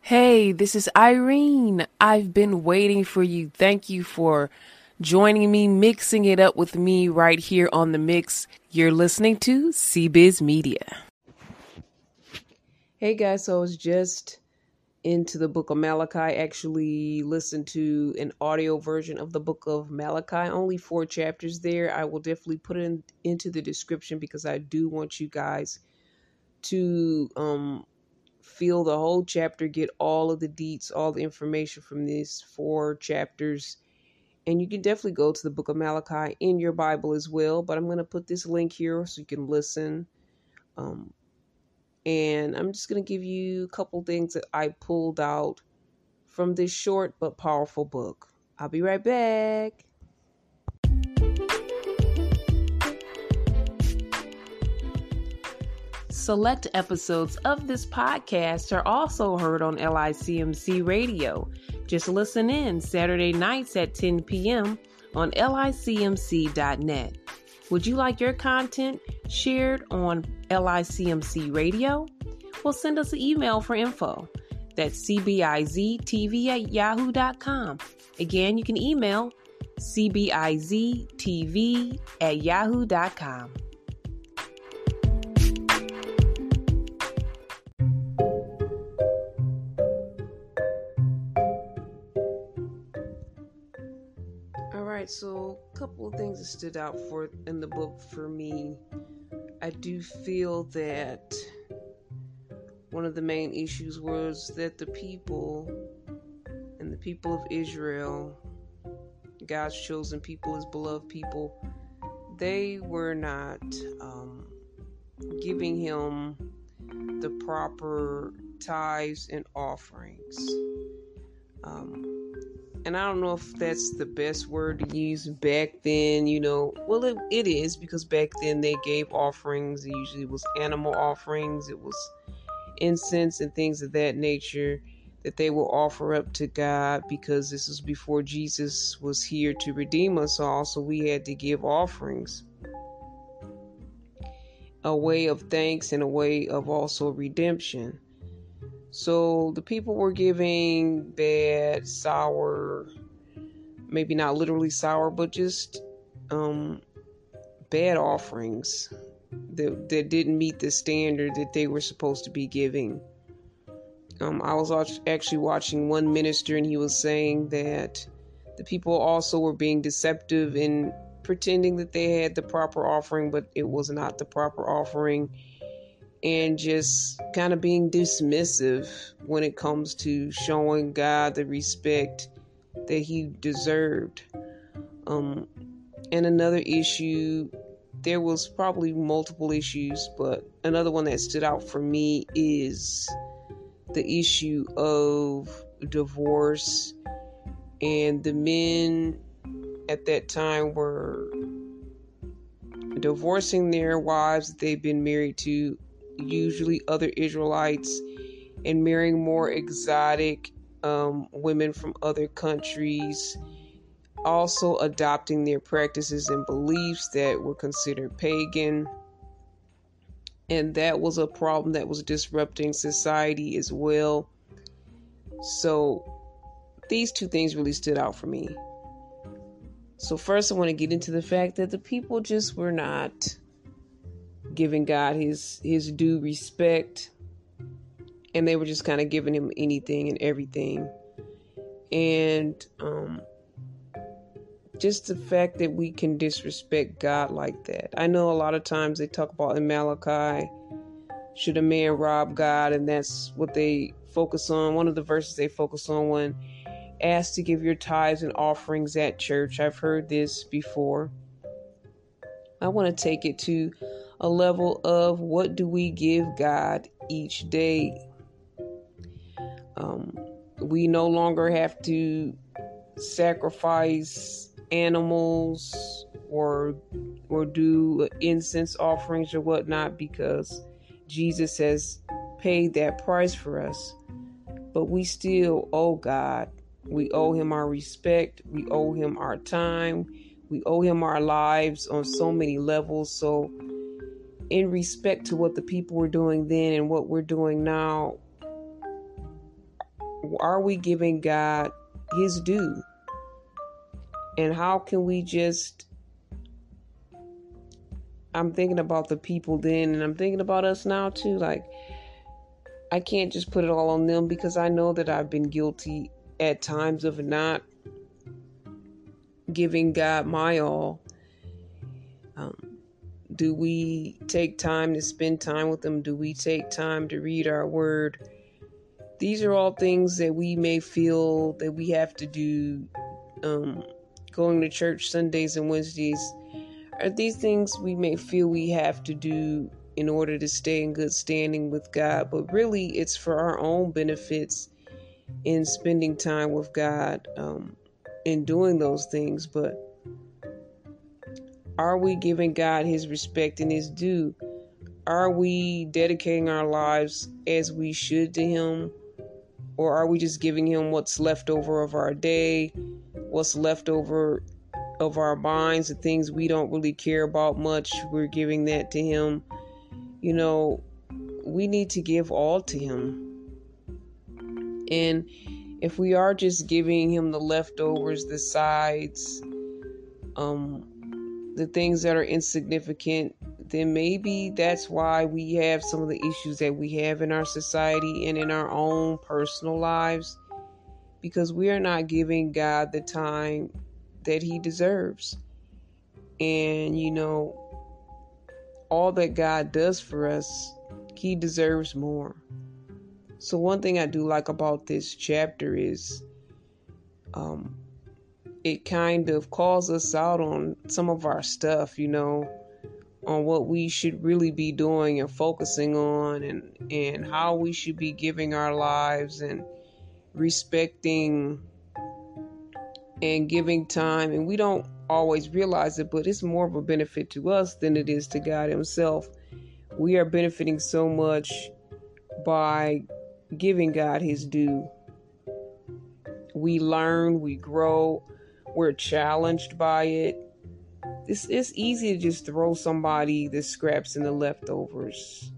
Hey, this is Irene. I've been waiting for you. Thank you for joining me, mixing it up with me right here on the mix. You're listening to CBiz Media. Hey guys, so I was just into the book of Malachi. Actually, listened to an audio version of the book of Malachi. Only four chapters there. I will definitely put it in, into the description because I do want you guys to um feel the whole chapter, get all of the deets, all the information from these four chapters. And you can definitely go to the book of Malachi in your Bible as well. But I'm going to put this link here so you can listen. Um, and I'm just going to give you a couple things that I pulled out from this short but powerful book. I'll be right back. Select episodes of this podcast are also heard on LICMC Radio. Just listen in Saturday nights at 10 p.m. on licmc.net. Would you like your content shared on LICMC Radio? Well, send us an email for info. That's cbiztv at yahoo.com. Again, you can email cbiztv at yahoo.com. All right, so a couple of things that stood out for in the book for me. I do feel that one of the main issues was that the people and the people of Israel, God's chosen people, His beloved people, they were not um, giving Him the proper tithes and offerings. Um, and I don't know if that's the best word to use back then, you know. Well, it, it is because back then they gave offerings. It usually was animal offerings, it was incense and things of that nature that they will offer up to God because this was before Jesus was here to redeem us all. So we had to give offerings. A way of thanks and a way of also redemption. So the people were giving bad, sour, maybe not literally sour, but just um, bad offerings that, that didn't meet the standard that they were supposed to be giving. Um, I was actually watching one minister, and he was saying that the people also were being deceptive in pretending that they had the proper offering, but it was not the proper offering and just kind of being dismissive when it comes to showing God the respect that he deserved. Um, and another issue, there was probably multiple issues, but another one that stood out for me is the issue of divorce. And the men at that time were divorcing their wives that they've been married to usually other Israelites, and marrying more exotic um, women from other countries. Also, adopting their practices and beliefs that were considered pagan. And that was a problem that was disrupting society as well. So, these two things really stood out for me. So, first, I want to get into the fact that the people just were not giving God his his due respect and they were just kind of giving him anything and everything and um just the fact that we can disrespect God like that. I know a lot of times they talk about in Malachi should a man rob God and that's what they focus on. One of the verses they focus on when asked to give your tithes and offerings at church. I've heard this before. I want to take it to a level of what do we give God each day. Um, we no longer have to sacrifice animals or or do incense offerings or whatnot because Jesus has paid that price for us. But we still owe God. We owe him our respect. We owe him our time. We owe him our lives on so many levels. So in respect to what the people were doing then and what we're doing now, are we giving God his due? And how can we just I'm thinking about the people then and I'm thinking about us now too like I can't just put it all on them because I know that I've been guilty at times of not giving God my all. Um, do we take time to spend time with them? Do we take time to read our word? These are all things that we may feel that we have to do. Um, going to church Sundays and Wednesdays are these things we may feel we have to do in order to stay in good standing with God, but really it's for our own benefits in spending time with God um, in doing those things. But are we giving God his respect and his due? Are we dedicating our lives as we should to him? Or are we just giving him what's left over of our day, what's left over of our minds, the things we don't really care about much? We're giving that to him you know, we need to give all to Him. And if we are just giving Him the leftovers, the sides, um, the things that are insignificant, then maybe that's why we have some of the issues that we have in our society and in our own personal lives because we are not giving God the time that He deserves. And, you know, all that God does for us, He deserves more. So, one thing I do like about this chapter is um, it kind of calls us out on some of our stuff, you know, on what we should really be doing and focusing on, and, and how we should be giving our lives and respecting and giving time. And we don't always realize it, but it's more of a benefit to us than it is to God Himself. We are benefiting so much by giving God His due. We learn, we grow, we're challenged by it. It's, it's easy to just throw somebody the scraps and the leftovers,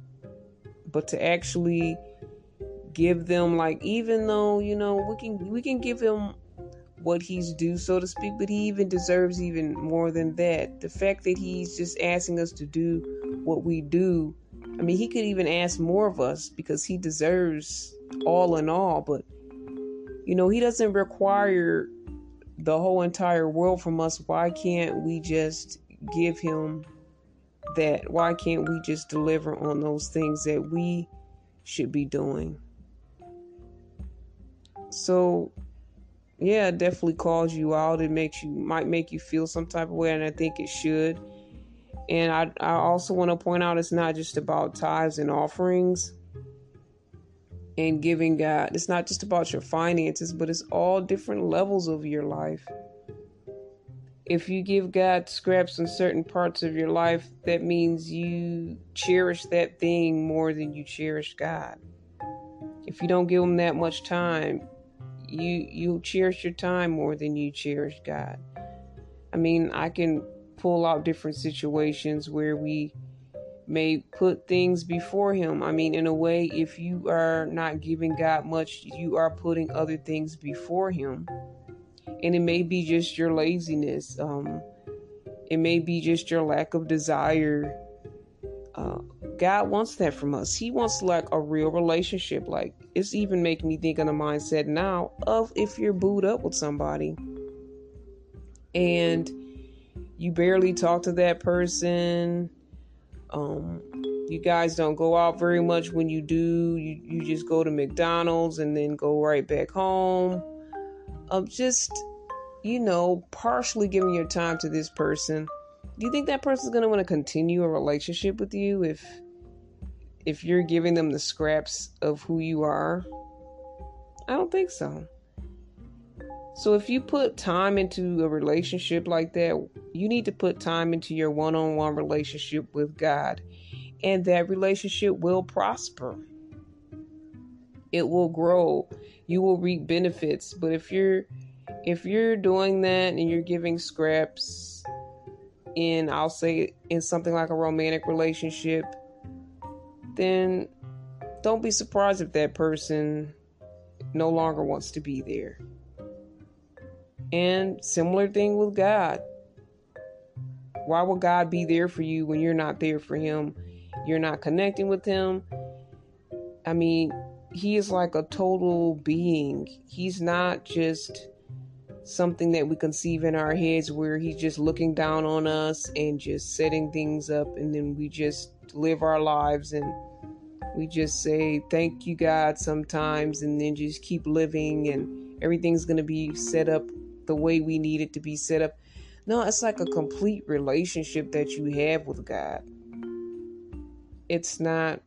but to actually give them like even though you know we can we can give him what he's due, so to speak, but he even deserves even more than that. The fact that he's just asking us to do what we do, I mean, he could even ask more of us because he deserves all in all, but you know, he doesn't require the whole entire world from us. Why can't we just give him that? Why can't we just deliver on those things that we should be doing? So yeah, it definitely calls you out. It makes you might make you feel some type of way, and I think it should. And I, I also want to point out it's not just about tithes and offerings and giving God. It's not just about your finances, but it's all different levels of your life. If you give God scraps in certain parts of your life, that means you cherish that thing more than you cherish God. If you don't give Him that much time, you you cherish your time more than you cherish God. I mean, I can pull out different situations where we may put things before him. I mean, in a way, if you are not giving God much, you are putting other things before him. And it may be just your laziness. Um, it may be just your lack of desire. Uh, God wants that from us. He wants like a real relationship. Like it's even making me think of the mindset now of if you're booed up with somebody and you barely talk to that person. Um, you guys don't go out very much. When you do, you, you just go to McDonald's and then go right back home. Of just, you know, partially giving your time to this person. Do you think that person's going to want to continue a relationship with you if if you're giving them the scraps of who you are? I don't think so. So if you put time into a relationship like that, you need to put time into your one-on-one relationship with God, and that relationship will prosper. It will grow. You will reap benefits, but if you're if you're doing that and you're giving scraps in, I'll say, in something like a romantic relationship, then don't be surprised if that person no longer wants to be there. And similar thing with God. Why would God be there for you when you're not there for Him? You're not connecting with Him. I mean, He is like a total being. He's not just something that we conceive in our heads where He's just looking down on us and just setting things up, and then we just live our lives and we just say thank you god sometimes and then just keep living and everything's going to be set up the way we need it to be set up. No it's like a complete relationship that you have with god. It's not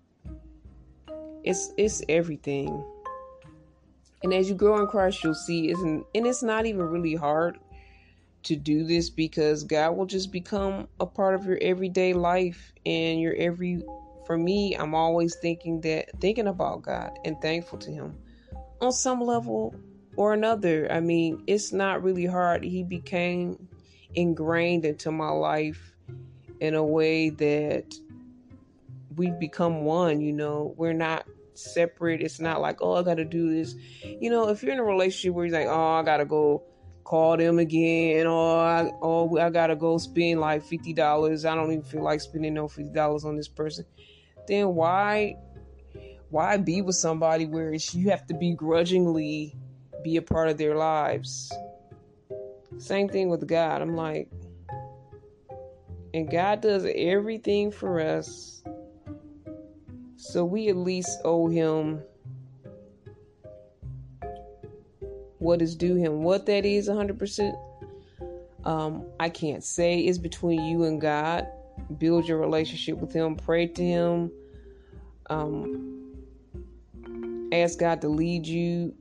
it's it's everything. And as you grow in christ you'll see isn't and it's not even really hard to do this because god will just become a part of your everyday life and your every for me, I'm always thinking that thinking about God and thankful to Him. On some level or another. I mean, it's not really hard. He became ingrained into my life in a way that we become one, you know. We're not separate. It's not like, oh, I got to do this. You know, if you're in a relationship where you're like, oh, I got to go call them again, or I, oh, I got to go spend like $50. I don't even feel like spending no $50 on this person then why why be with somebody where you have to begrudgingly be a part of their lives? Same thing with God. I'm like, and God does everything for us. So we at least owe him what is due him. What that is 100%, um, I can't say. It's between you and God build your relationship with Him, pray to Him, um, ask God to lead you.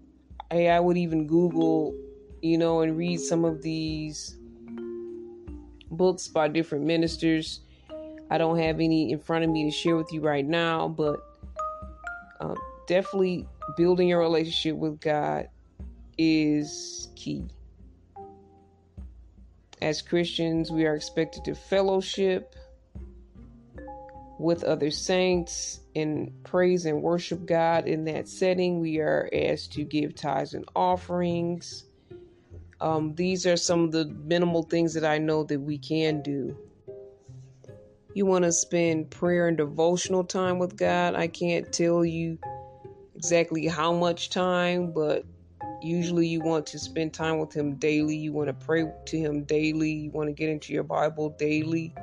Hey, I would even Google, you know, and read some of these books by different ministers. I don't have any in front of me to share with you right now, but uh, definitely building your relationship with God is key. As Christians, we are expected to fellowship with other saints and praise and worship God in that setting. We are asked to give tithes and offerings. Um, these are some of the minimal things that I know that we can do. You want to spend prayer and devotional time with God. I can't tell you exactly how much time, but usually you want to spend time with Him daily. You want to pray to Him daily. You want to get into your Bible daily.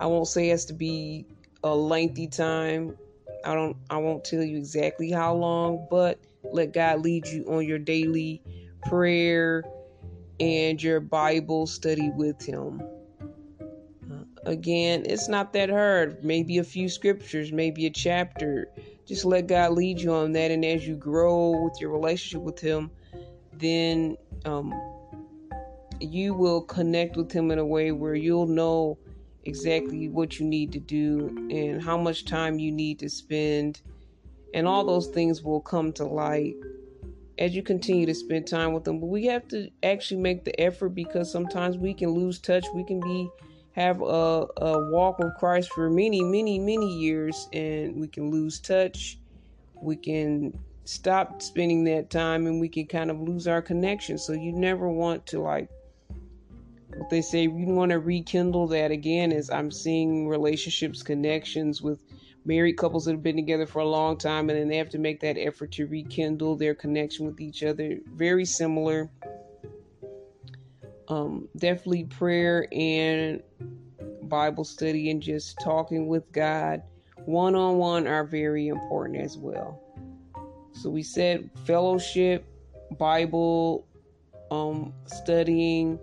I won't say it has to be a lengthy time. I don't I won't tell you exactly how long, but let God lead you on your daily prayer and your Bible study with him. Uh, again, it's not that hard. Maybe a few scriptures, maybe a chapter. Just let God lead you on that and as you grow with your relationship with him, then um, you will connect with him in a way where you'll know exactly what you need to do and how much time you need to spend. And all those things will come to light as you continue to spend time with them. But we have to actually make the effort because sometimes we can lose touch. We can be have a, a walk with Christ for many, many, many years and we can lose touch. We can stop spending that time and we can kind of lose our connection. So you never want to like what they say we want to rekindle that again is i'm seeing relationships connections with married couples that have been together for a long time and then they have to make that effort to rekindle their connection with each other. Very similar. Um, definitely prayer and bible study and just talking with god. One-on-one are very important as well. So we said fellowship bible um, studying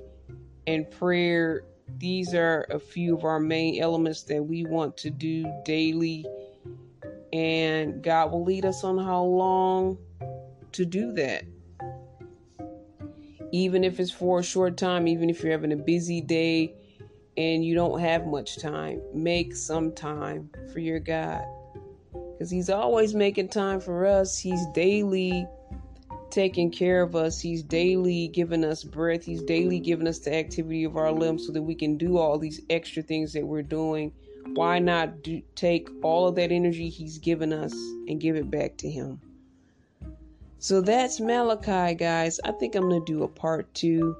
and prayer. These are a few of our main elements that we want to do daily. And God will lead us on how long to do that. Even if it's for a short time, even if you're having a busy day and you don't have much time, make some time for your God. Because He's always making time for us, He's daily taking care of us. He's daily giving us breath. He's daily giving us the activity of our limbs so that we can do all these extra things that we're doing. Why not do, take all of that energy He's given us and give it back to Him? So that's Malachi, guys. I think I'm going to do a part two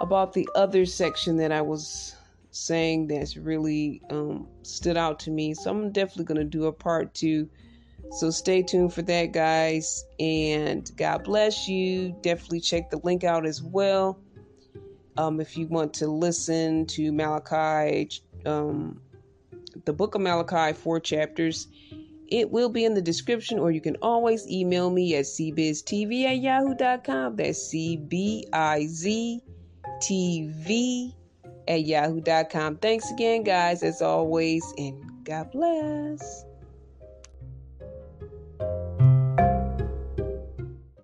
about the other section that I was saying that's really um, stood out to me. So I'm definitely going to do a part two. So stay tuned for that, guys. And God bless you. Definitely check the link out as well. Um, if you want to listen to Malachi, um, the book of Malachi, four chapters, it will be in the description, or you can always email me at cbiztv at yahoo.com. That's C B I Z TV at yahoo.com. Thanks again, guys, as always, and God bless.